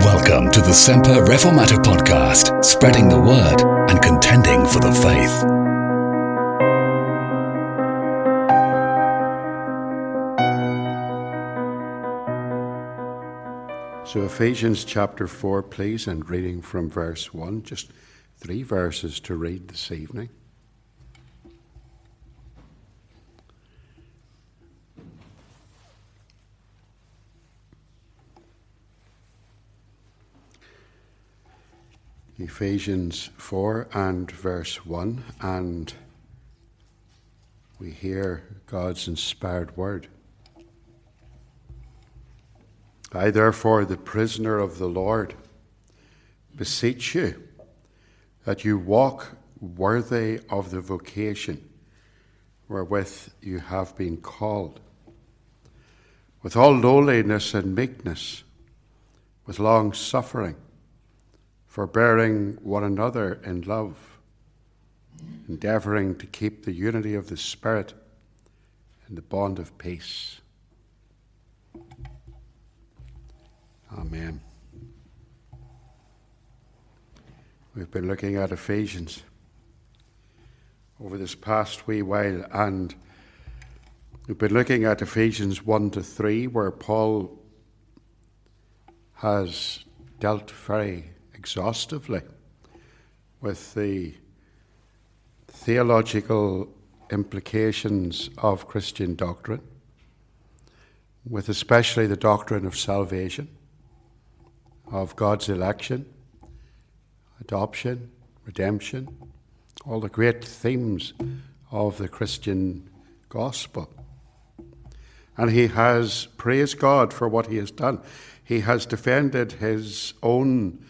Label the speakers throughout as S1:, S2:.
S1: Welcome to the Semper Reformata podcast, spreading the word and contending for the faith.
S2: So, Ephesians chapter 4, please, and reading from verse 1, just three verses to read this evening. Ephesians 4 and verse 1, and we hear God's inspired word. I, therefore, the prisoner of the Lord, beseech you that you walk worthy of the vocation wherewith you have been called, with all lowliness and meekness, with long suffering forbearing one another in love, endeavouring to keep the unity of the Spirit in the bond of peace. Amen. We've been looking at Ephesians over this past wee while, and we've been looking at Ephesians 1 to 3, where Paul has dealt very exhaustively with the theological implications of Christian doctrine, with especially the doctrine of salvation, of God's election, adoption, redemption, all the great themes of the Christian gospel. And he has praised God for what he has done. He has defended his own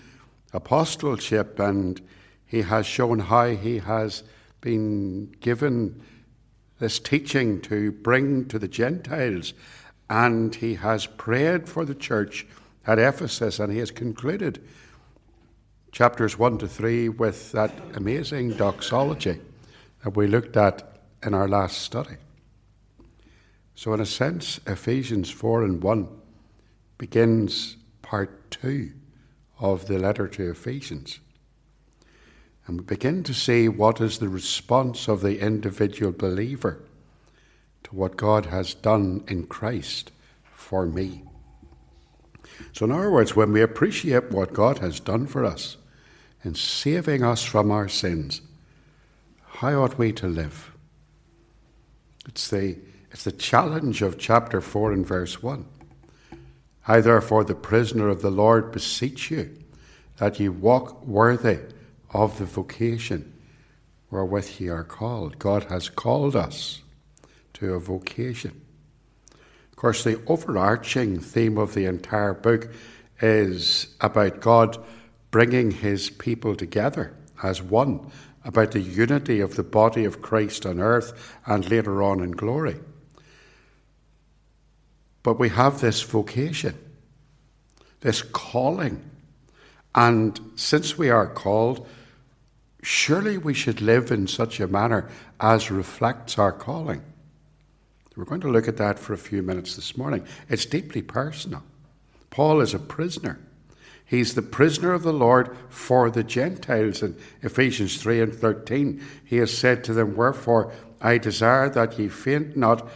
S2: apostleship, and he has shown how he has been given this teaching to bring to the Gentiles, and he has prayed for the church at Ephesus, and he has concluded chapters 1 to 3 with that amazing doxology that we looked at in our last study. So, in a sense, Ephesians 4 and 1 begins part 2 of the letter to Ephesians. And we begin to see what is the response of the individual believer to what God has done in Christ for me. So, in other words, when we appreciate what God has done for us in saving us from our sins, how ought we to live? It's the, it's the challenge of chapter 4 and verse 1. I, therefore, the prisoner of the Lord, beseech you that ye walk worthy of the vocation wherewith ye are called. God has called us to a vocation. Of course, the overarching theme of the entire book is about God bringing his people together as one, about the unity of the body of Christ on earth and later on in glory. But we have this vocation, this calling. And since we are called, surely we should live in such a manner as reflects our calling. We're going to look at that for a few minutes this morning. It's deeply personal. Paul is a prisoner. He's the prisoner of the Lord for the Gentiles. In Ephesians 3 and 13, he has said to them, Wherefore I desire that ye faint not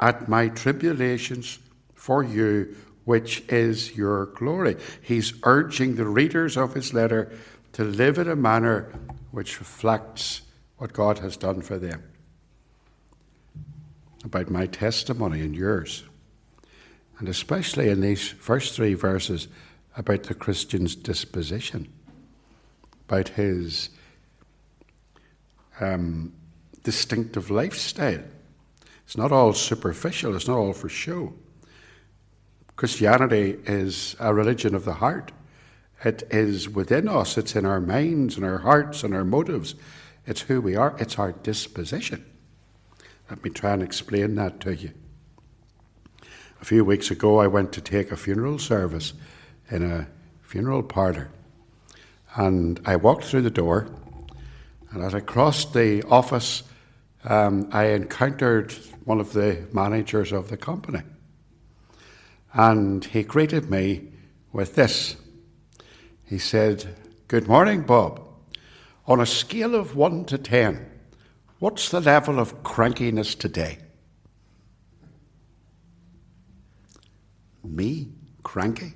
S2: at my tribulations for you, which is your glory. He's urging the readers of his letter to live in a manner which reflects what God has done for them. About my testimony and yours. And especially in these first three verses about the Christian's disposition, about his um, distinctive lifestyle. It's not all superficial, it's not all for show. Christianity is a religion of the heart. It is within us, it's in our minds and our hearts and our motives. It's who we are, it's our disposition. Let me try and explain that to you. A few weeks ago, I went to take a funeral service in a funeral parlour. And I walked through the door, and as I crossed the office, um, I encountered one of the managers of the company. And he greeted me with this He said, Good morning, Bob. On a scale of 1 to 10, what's the level of crankiness today? Me? Cranky?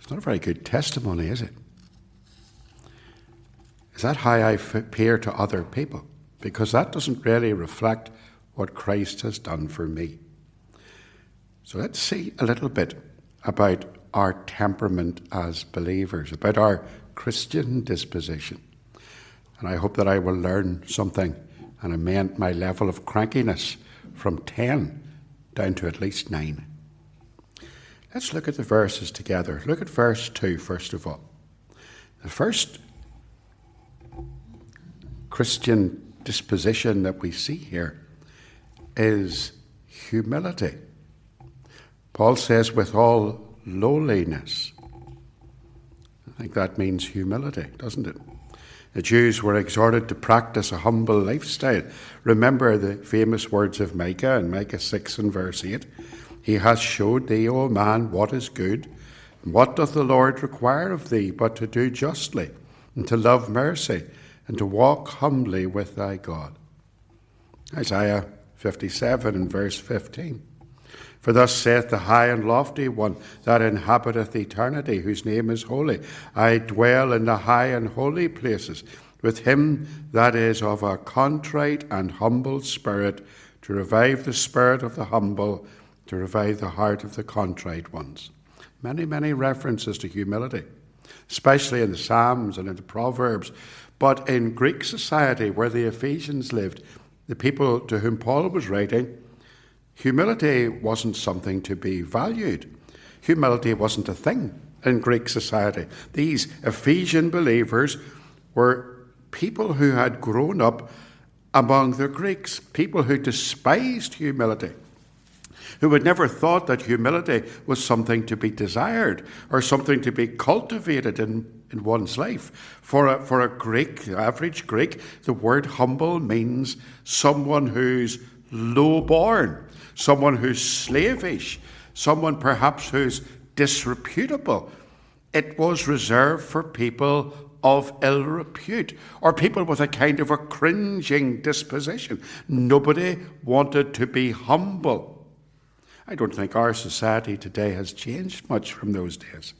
S2: It's not a very good testimony, is it? Is that how I appear to other people? Because that doesn't really reflect what Christ has done for me. So let's see a little bit about our temperament as believers, about our Christian disposition. And I hope that I will learn something and amend my level of crankiness from 10 down to at least 9. Let's look at the verses together. Look at verse 2, first of all. The first Christian disposition that we see here is humility. Paul says, with all lowliness. I think that means humility, doesn't it? The Jews were exhorted to practice a humble lifestyle. Remember the famous words of Micah in Micah 6 and verse 8 He has showed thee, O man, what is good. And what doth the Lord require of thee but to do justly, and to love mercy, and to walk humbly with thy God? Isaiah 57 and verse 15. For thus saith the high and lofty one that inhabiteth eternity, whose name is holy. I dwell in the high and holy places with him that is of a contrite and humble spirit, to revive the spirit of the humble, to revive the heart of the contrite ones. Many, many references to humility, especially in the Psalms and in the Proverbs. But in Greek society, where the Ephesians lived, the people to whom Paul was writing, Humility wasn't something to be valued. Humility wasn't a thing in Greek society. These Ephesian believers were people who had grown up among the Greeks, people who despised humility, who had never thought that humility was something to be desired or something to be cultivated in, in one's life. For a, for a Greek, average Greek, the word humble means someone who's low born, someone who's slavish, someone perhaps who's disreputable. It was reserved for people of ill repute or people with a kind of a cringing disposition. Nobody wanted to be humble. I don't think our society today has changed much from those days.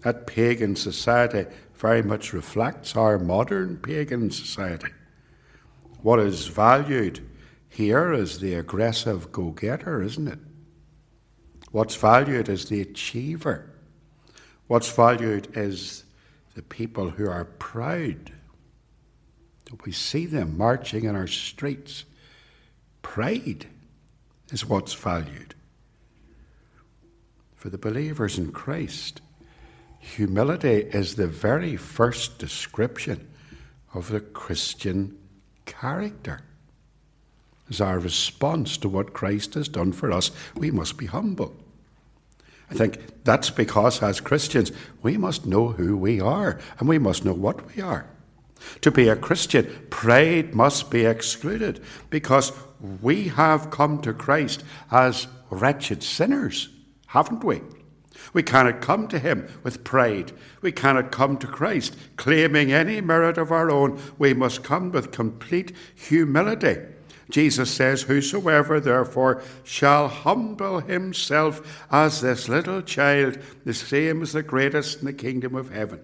S2: That pagan society very much reflects our modern pagan society. What is valued here is the aggressive go getter, isn't it? What's valued is the achiever. What's valued is the people who are proud. We see them marching in our streets. Pride is what's valued. For the believers in Christ, humility is the very first description of the Christian character as our response to what Christ has done for us, we must be humble. I think that's because, as Christians, we must know who we are and we must know what we are. To be a Christian, pride must be excluded because we have come to Christ as wretched sinners, haven't we? We cannot come to Him with pride. We cannot come to Christ claiming any merit of our own. We must come with complete humility Jesus says, Whosoever therefore shall humble himself as this little child, the same as the greatest in the kingdom of heaven.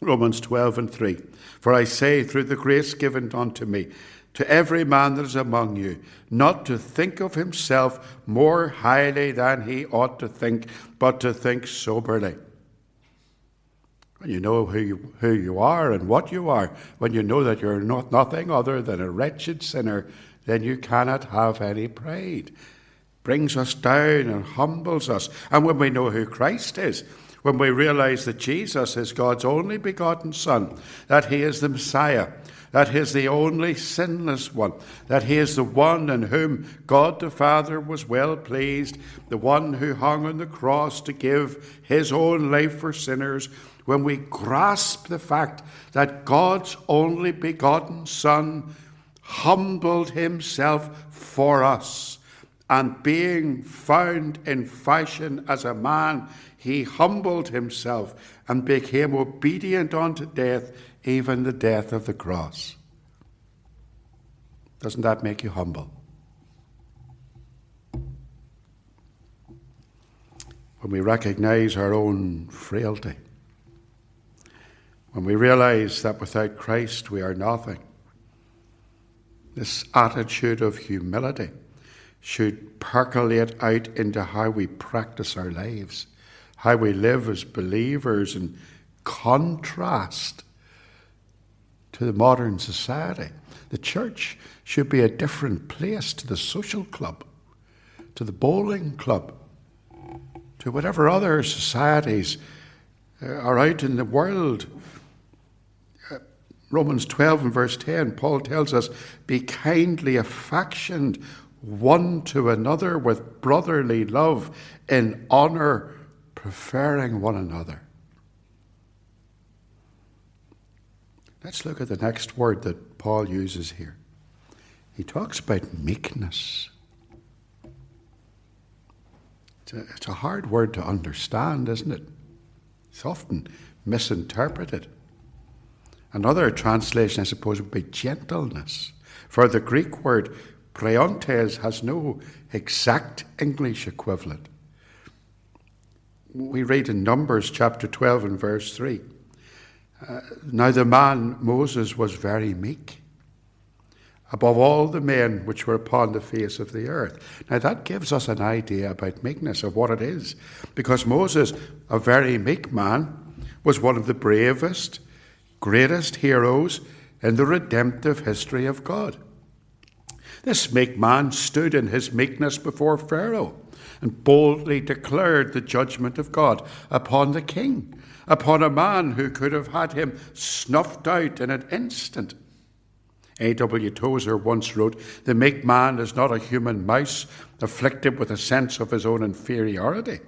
S2: Romans 12 and 3. For I say, through the grace given unto me, to every man that is among you, not to think of himself more highly than he ought to think, but to think soberly when you know who you, who you are and what you are, when you know that you're not nothing other than a wretched sinner, then you cannot have any pride. Brings us down and humbles us. And when we know who Christ is, when we realize that Jesus is God's only begotten Son, that He is the Messiah, that He is the only sinless one, that He is the one in whom God the Father was well pleased, the one who hung on the cross to give His own life for sinners, when we grasp the fact that God's only begotten Son humbled himself for us and being found in fashion as a man, he humbled himself and became obedient unto death, even the death of the cross. Doesn't that make you humble? When we recognize our own frailty, when we realize that without Christ we are nothing, this attitude of humility should percolate out into how we practice our lives, how we live as believers in contrast to the modern society. The church should be a different place to the social club, to the bowling club, to whatever other societies uh, are out in the world Romans 12 and verse 10, Paul tells us, Be kindly affectioned one to another with brotherly love, in honour, preferring one another. Let's look at the next word that Paul uses here. He talks about meekness. It's a, it's a hard word to understand, isn't it? It's often misinterpreted. Another translation, I suppose, would be gentleness. For the Greek word pleontes has no exact English equivalent. We read in Numbers chapter 12 and verse 3 uh, Now the man Moses was very meek above all the men which were upon the face of the earth. Now that gives us an idea about meekness, of what it is. Because Moses, a very meek man, was one of the bravest greatest heroes in the redemptive history of God. This meek man stood in his meekness before Pharaoh and boldly declared the judgment of God upon the king, upon a man who could have had him snuffed out in an instant. A.W. Tozer once wrote, The meek man is not a human mouse afflicted with a sense of his own inferiority.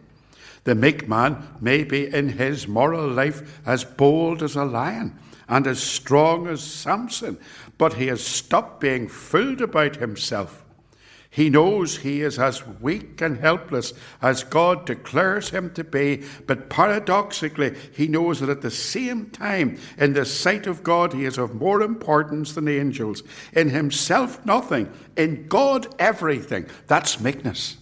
S2: The meek man may be in his moral life as bold as a lion and as strong as Samson, but he has stopped being fooled about himself. He knows he is as weak and helpless as God declares him to be, but paradoxically, he knows that at the same time, in the sight of God, he is of more importance than angels. In himself, nothing. In God, everything. That's meekness.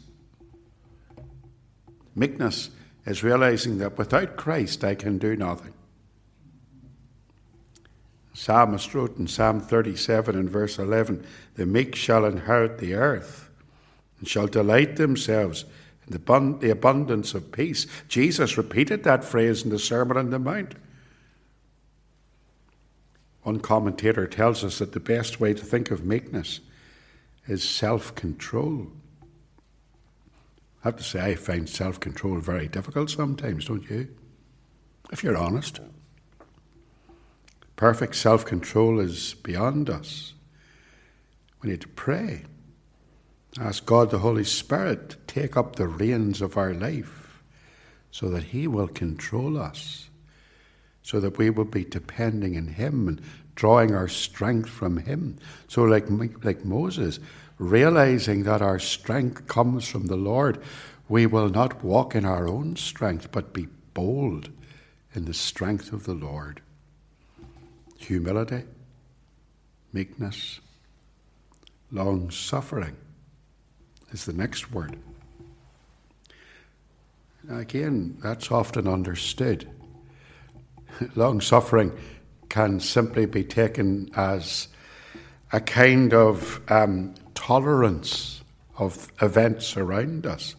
S2: Meekness is realizing that without Christ, I can do nothing. Psalmist wrote in Psalm 37 and verse 11 The meek shall inherit the earth and shall delight themselves in the abundance of peace. Jesus repeated that phrase in the Sermon on the Mount. One commentator tells us that the best way to think of meekness is self control. I have to say, I find self control very difficult sometimes, don't you? If you're honest. Perfect self control is beyond us. We need to pray. Ask God, the Holy Spirit, to take up the reins of our life so that He will control us, so that we will be depending on Him and drawing our strength from Him. So, like, like Moses, realizing that our strength comes from the Lord, we will not walk in our own strength, but be bold in the strength of the Lord humility, meekness, long suffering is the next word. Again, that's often understood. Long suffering can simply be taken as a kind of um, tolerance of events around us.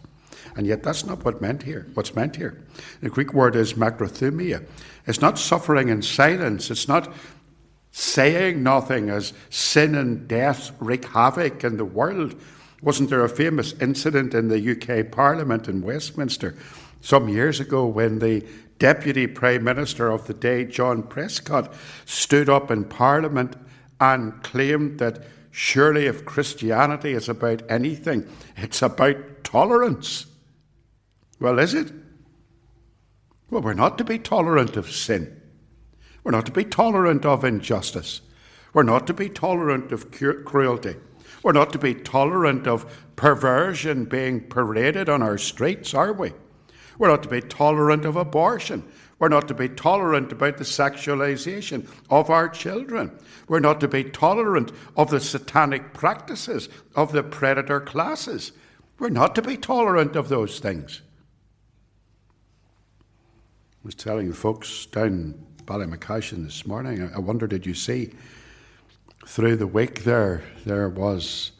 S2: And yet, that's not what meant here. What's meant here? The Greek word is makrothumia. It's not suffering in silence. It's not saying nothing as sin and death wreak havoc in the world. Wasn't there a famous incident in the UK Parliament in Westminster some years ago when the Deputy Prime Minister of the day, John Prescott, stood up in Parliament and claimed that surely if Christianity is about anything, it's about tolerance. Well, is it? Well, we're not to be tolerant of sin. We're not to be tolerant of injustice. We're not to be tolerant of cruelty. We're not to be tolerant of perversion being paraded on our streets, are we? We're not to be tolerant of abortion. We're not to be tolerant about the sexualization of our children. We're not to be tolerant of the satanic practices of the predator classes. We're not to be tolerant of those things. I was telling the folks down Ballymacashon this morning, I wonder, did you see through the week there, there was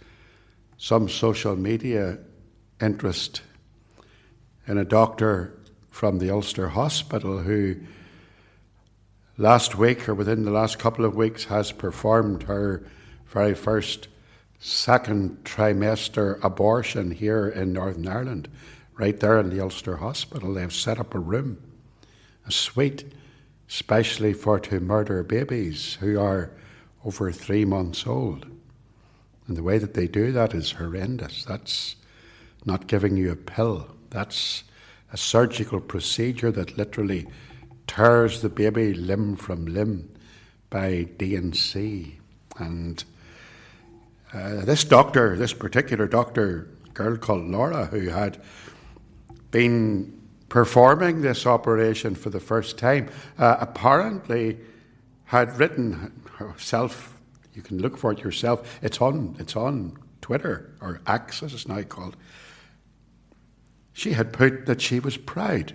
S2: some social media interest in a doctor from the Ulster Hospital who last week or within the last couple of weeks has performed her very first second trimester abortion here in Northern Ireland, right there in the Ulster Hospital. They've set up a room, a suite, especially for to murder babies who are over three months old. And the way that they do that is horrendous. That's not giving you a pill. That's a surgical procedure that literally tears the baby limb from limb by D&C. And uh, this doctor, this particular doctor, girl called Laura, who had been performing this operation for the first time, uh, apparently had written herself. You can look for it yourself. It's on. It's on Twitter or X, as it's now called. She had put that she was proud.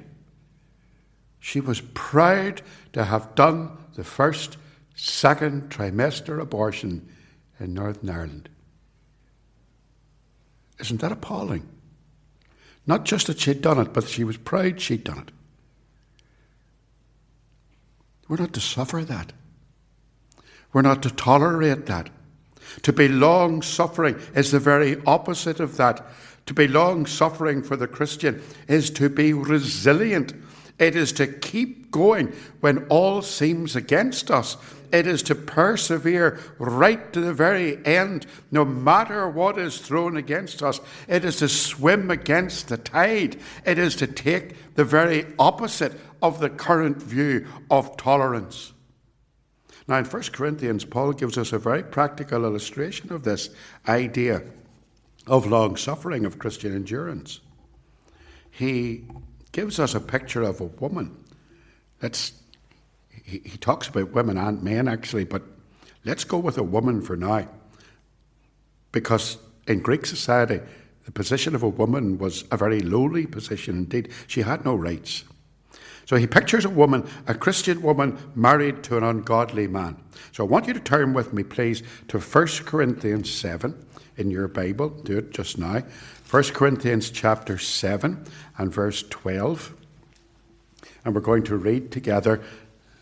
S2: She was proud to have done the first, second trimester abortion in Northern Ireland. Isn't that appalling? Not just that she'd done it, but she was proud she'd done it. We're not to suffer that. We're not to tolerate that. To be long suffering is the very opposite of that. To be long suffering for the Christian is to be resilient. It is to keep going when all seems against us. It is to persevere right to the very end, no matter what is thrown against us. It is to swim against the tide. It is to take the very opposite of the current view of tolerance. Now, in 1 Corinthians, Paul gives us a very practical illustration of this idea of long suffering, of Christian endurance. He gives us a picture of a woman. Let's, he, talks about women and men, actually, but let's go with a woman for now. Because in Greek society, the position of a woman was a very lowly position indeed. She had no rights. So he pictures a woman, a Christian woman, married to an ungodly man. So I want you to turn with me, please, to 1 Corinthians 7 in your Bible. Do it just now. 1 Corinthians chapter 7 and verse 12. And we're going to read together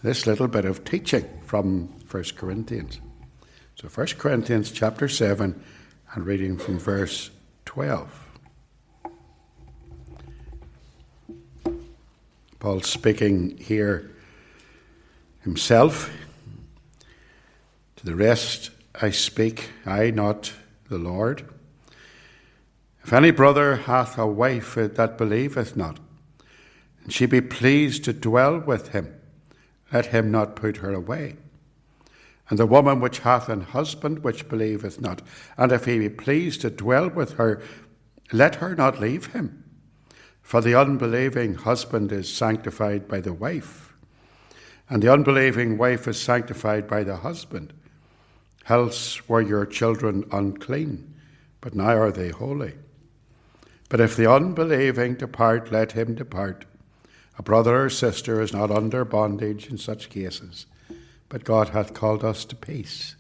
S2: this little bit of teaching from 1 Corinthians. So 1 Corinthians chapter 7 and reading from verse 12. Paul speaking here himself. To the rest I speak, I not the Lord. If any brother hath a wife that believeth not, and she be pleased to dwell with him, let him not put her away. And the woman which hath an husband which believeth not, and if he be pleased to dwell with her, let her not leave him. For the unbelieving husband is sanctified by the wife, and the unbelieving wife is sanctified by the husband. Else were your children unclean, but now are they holy. But if the unbelieving depart, let him depart. A brother or sister is not under bondage in such cases, but God hath called us to peace.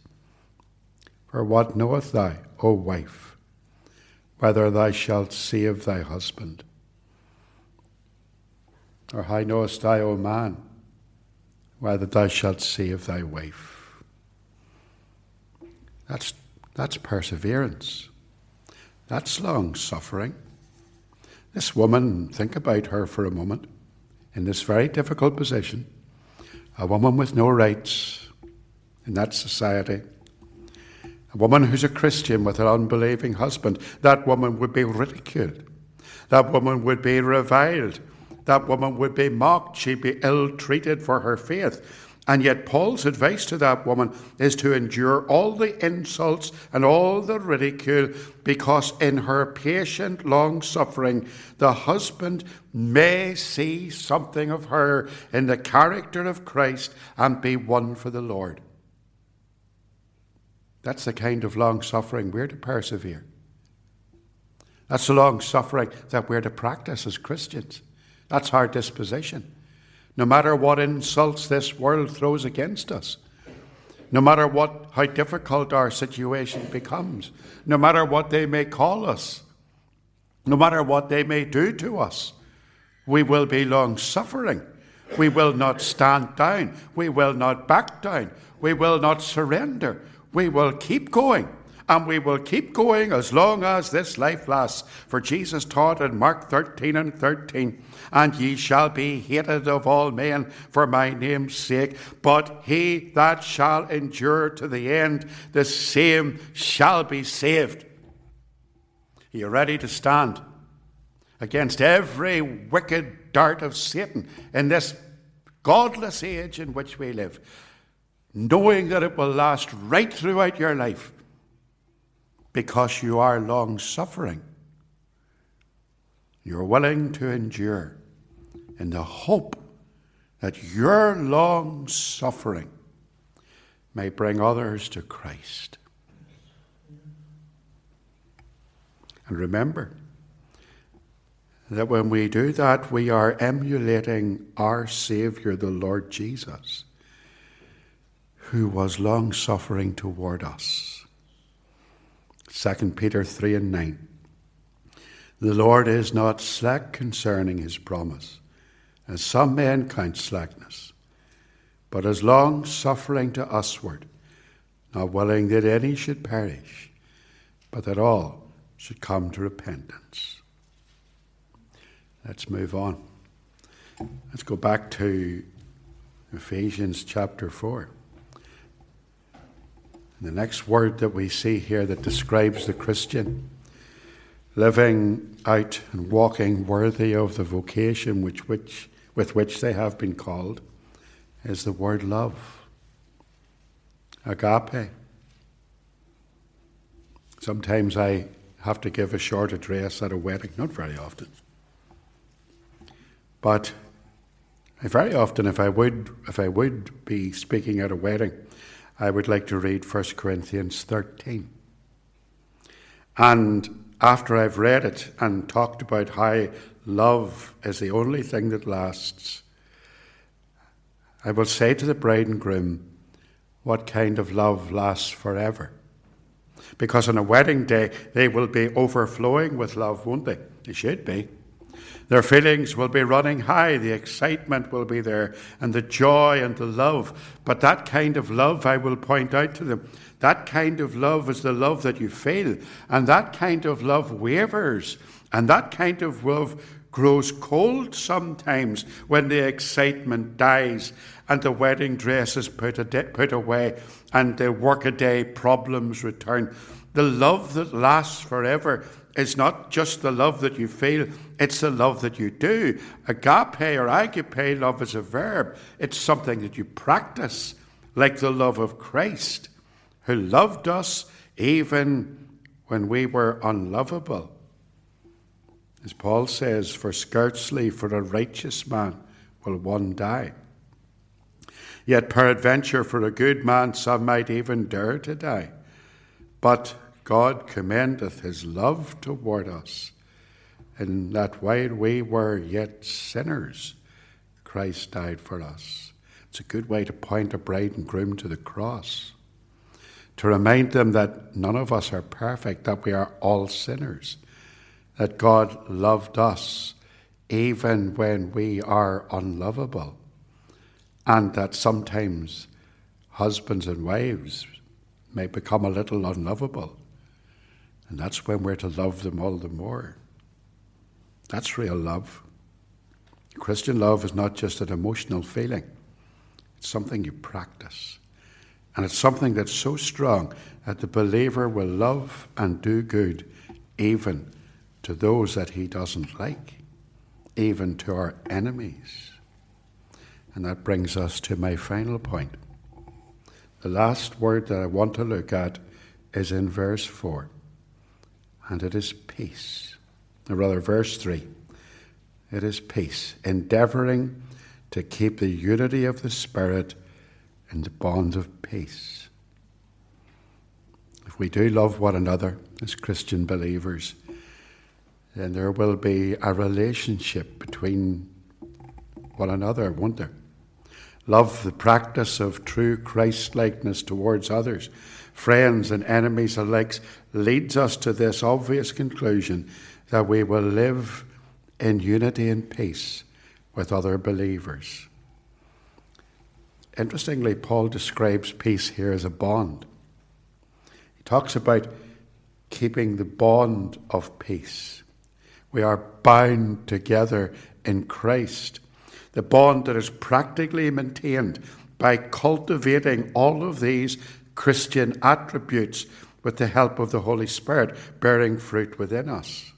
S2: For what knoweth thou, O wife, whether thou shalt save thy husband? Or how knowest thou, O man, whether thou shalt save thy wife? That's, that's perseverance. That's long suffering. This woman, think about her for a moment, in this very difficult position, a woman with no rights in that society, a woman who's a Christian with an unbelieving husband, that woman would be ridiculed. That woman would be reviled that woman would be mocked, she'd be ill treated for her faith. And yet, Paul's advice to that woman is to endure all the insults and all the ridicule because, in her patient long suffering, the husband may see something of her in the character of Christ and be won for the Lord. That's the kind of long suffering we're to persevere. That's the long suffering that we're to practice as Christians. That's our disposition no matter what insults this world throws against us, no matter what how difficult our situation becomes, no matter what they may call us, no matter what they may do to us, we will be long suffering. We will not stand down. We will not back down. We will not surrender. We will keep going. And we will keep going as long as this life lasts. For Jesus taught in Mark 13 and 13 and ye shall be hated of all men for my name's sake. But he that shall endure to the end, the same shall be saved. Are you ready to stand against every wicked dart of Satan in this godless age in which we live, knowing that it will last right throughout your life because you are long suffering? You're willing to endure in the hope that your long suffering may bring others to Christ. And remember that when we do that, we are emulating our Saviour, the Lord Jesus, who was long suffering toward us. 2 Peter 3 and 9. The Lord is not slack concerning his promise as some men count slackness, but as long suffering to usward, not willing that any should perish, but that all should come to repentance. Let's move on. Let's go back to Ephesians chapter 4. The next word that we see here that describes the Christian living out and walking worthy of the vocation which, which with which they have been called is the word love. Agape. Sometimes I have to give a short address at a wedding, not very often. But very often, if I would, if I would be speaking at a wedding, I would like to read 1 Corinthians 13. And after I've read it and talked about how love is the only thing that lasts, I will say to the bride and groom, what kind of love lasts forever? Because on a wedding day, they will be overflowing with love, won't they? They should be. Their feelings will be running high, the excitement will be there, and the joy and the love. But that kind of love, I will point out to them, that kind of love is the love that you feel, and that kind of love wavers, and that kind of love grows cold sometimes when the excitement dies and the wedding dress is put, put away and the workaday problems return. The love that lasts forever is not just the love that you feel, it's the love that you do. Agape or agape love is a verb, it's something that you practice, like the love of Christ who loved us even when we were unlovable. As Paul says, for scarcely for a righteous man will one die. Yet peradventure for a good man some might even dare to die. But God commendeth his love toward us, in that while we were yet sinners, Christ died for us. It's a good way to point a bride and groom to the cross to remind them that none of us are perfect, that we are all sinners, that God loved us even when we are unlovable, and that sometimes husbands and wives may become a little unlovable, and that's when we're to love them all the more. That's real love. Christian love is not just an emotional feeling, it's something you practice. And it's something that's so strong that the believer will love and do good even to those that he doesn't like, even to our enemies. And that brings us to my final point. The last word that I want to look at is in verse 4, and it is peace. Or rather, verse 3. It is peace, endeavouring to keep the unity of the Spirit in the bond of peace. If we do love one another as Christian believers, then there will be a relationship between one another, won't there? Love, the practice of true Christ likeness towards others, friends and enemies alike, leads us to this obvious conclusion that we will live in unity and peace with other believers. Interestingly, Paul describes peace here as a bond. He talks about keeping the bond of peace. We are bound together in Christ. The bond that is practically maintained by cultivating all of these Christian attributes with the help of the Holy Spirit bearing fruit within us.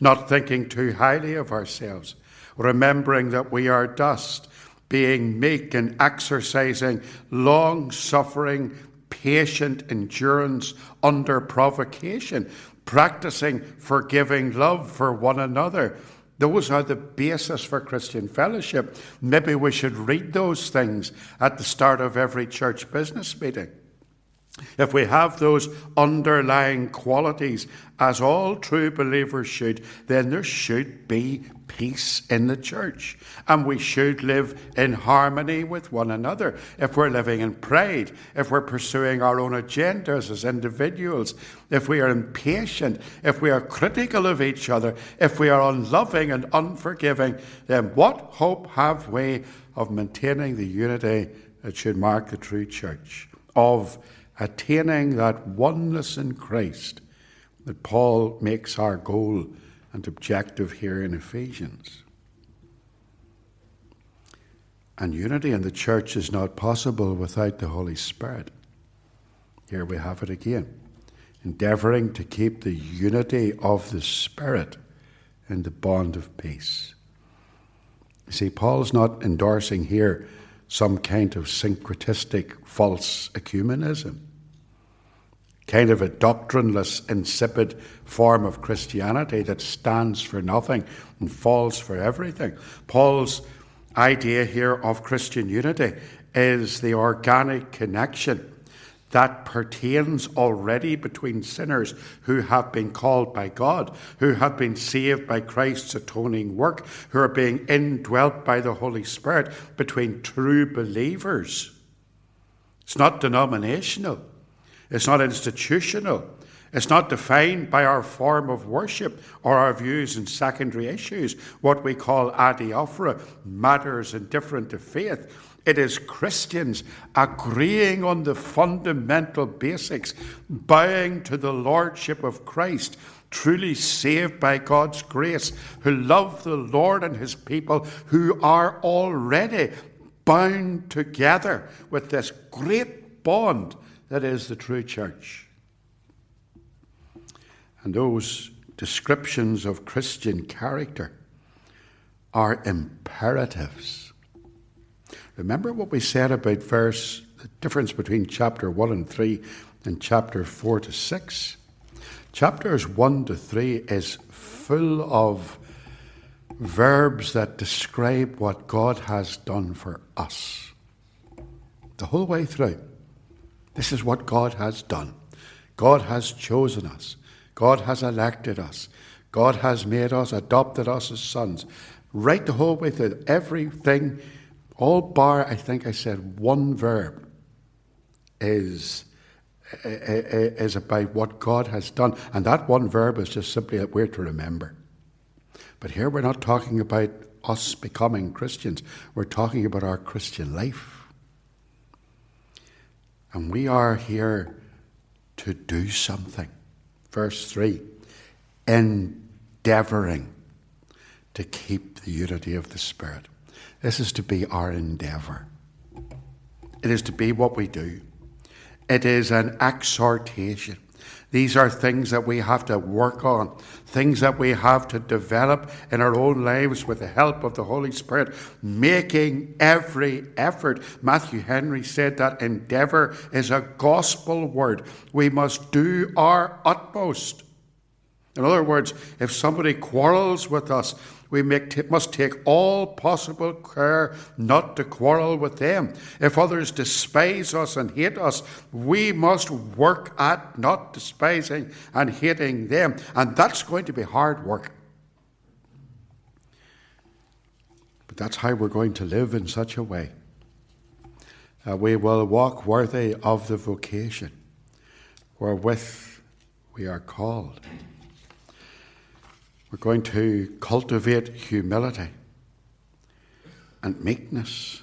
S2: Not thinking too highly of ourselves, remembering that we are dust, being meek and exercising long suffering, patient endurance under provocation, practicing forgiving love for one another. Those are the basis for Christian fellowship. Maybe we should read those things at the start of every church business meeting. If we have those underlying qualities, as all true believers should, then there should be peace in the church. And we should live in harmony with one another. If we're living in pride, if we're pursuing our own agendas as individuals, if we are impatient, if we are critical of each other, if we are unloving and unforgiving, then what hope have we of maintaining the unity that should mark the true church? Of attaining that oneness in Christ that Paul makes our goal and objective here in Ephesians. And unity in the church is not possible without the Holy Spirit. Here we have it again. Endeavouring to keep the unity of the Spirit in the bond of peace. You see, Paul's not endorsing here some kind of syncretistic false ecumenism kind of a doctrineless, insipid form of Christianity that stands for nothing and falls for everything. Paul's idea here of Christian unity is the organic connection that pertains already between sinners who have been called by God, who have been saved by Christ's atoning work, who are being indwelt by the Holy Spirit, between true believers. It's not denominational. It's not institutional. It's not defined by our form of worship or our views in secondary issues, what we call adiaphora, matters indifferent to faith. It is Christians agreeing on the fundamental basics, bowing to the Lordship of Christ, truly saved by God's grace, who love the Lord and His people, who are already bound together with this great bond that is the true church. And those descriptions of Christian character are imperatives. Remember what we said about verse, the difference between chapter 1 and 3 and chapter 4 to 6? Chapters 1 to 3 is full of verbs that describe what God has done for us. The whole way through. This is what God has done. God has chosen us. God has elected us. God has made us, adopted us as sons. Right the whole way through everything, all bar, I think I said one verb, is, is about what God has done. And that one verb is just simply that we're to remember. But here we're not talking about us becoming Christians, we're talking about our Christian life. And we are here to do something. Verse 3 endeavouring to keep the unity of the Spirit. This is to be our endeavour. It is to be what we do. It is an exhortation. These are things that we have to work on, things that we have to develop in our own lives with the help of the Holy Spirit, making every effort. Matthew Henry said that endeavor is a gospel word. We must do our utmost. In other words, if somebody quarrels with us, we make, must take all possible care not to quarrel with them. If others despise us and hate us, we must work at not despising and hating them. And that's going to be hard work. But that's how we're going to live in such a way. Uh, we will walk worthy of the vocation wherewith we are called. We're going to cultivate humility and meekness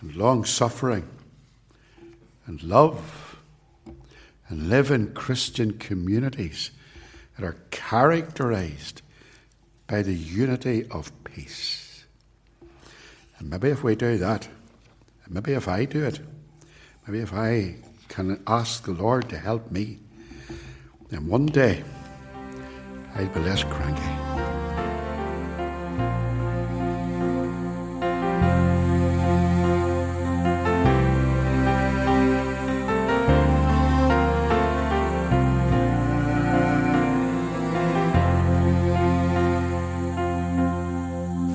S2: and long suffering and love and live in Christian communities that are characterized by the unity of peace. And maybe if we do that, maybe if I do it, maybe if I can ask the Lord to help me, then one day, I'll be less cranky.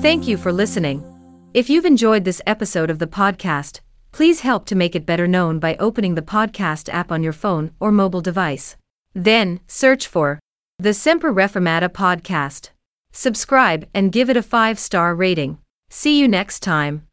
S3: Thank you for listening. If you've enjoyed this episode of the podcast, please help to make it better known by opening the podcast app on your phone or mobile device. Then, search for the Semper Reformata podcast. Subscribe and give it a 5 star rating. See you next time.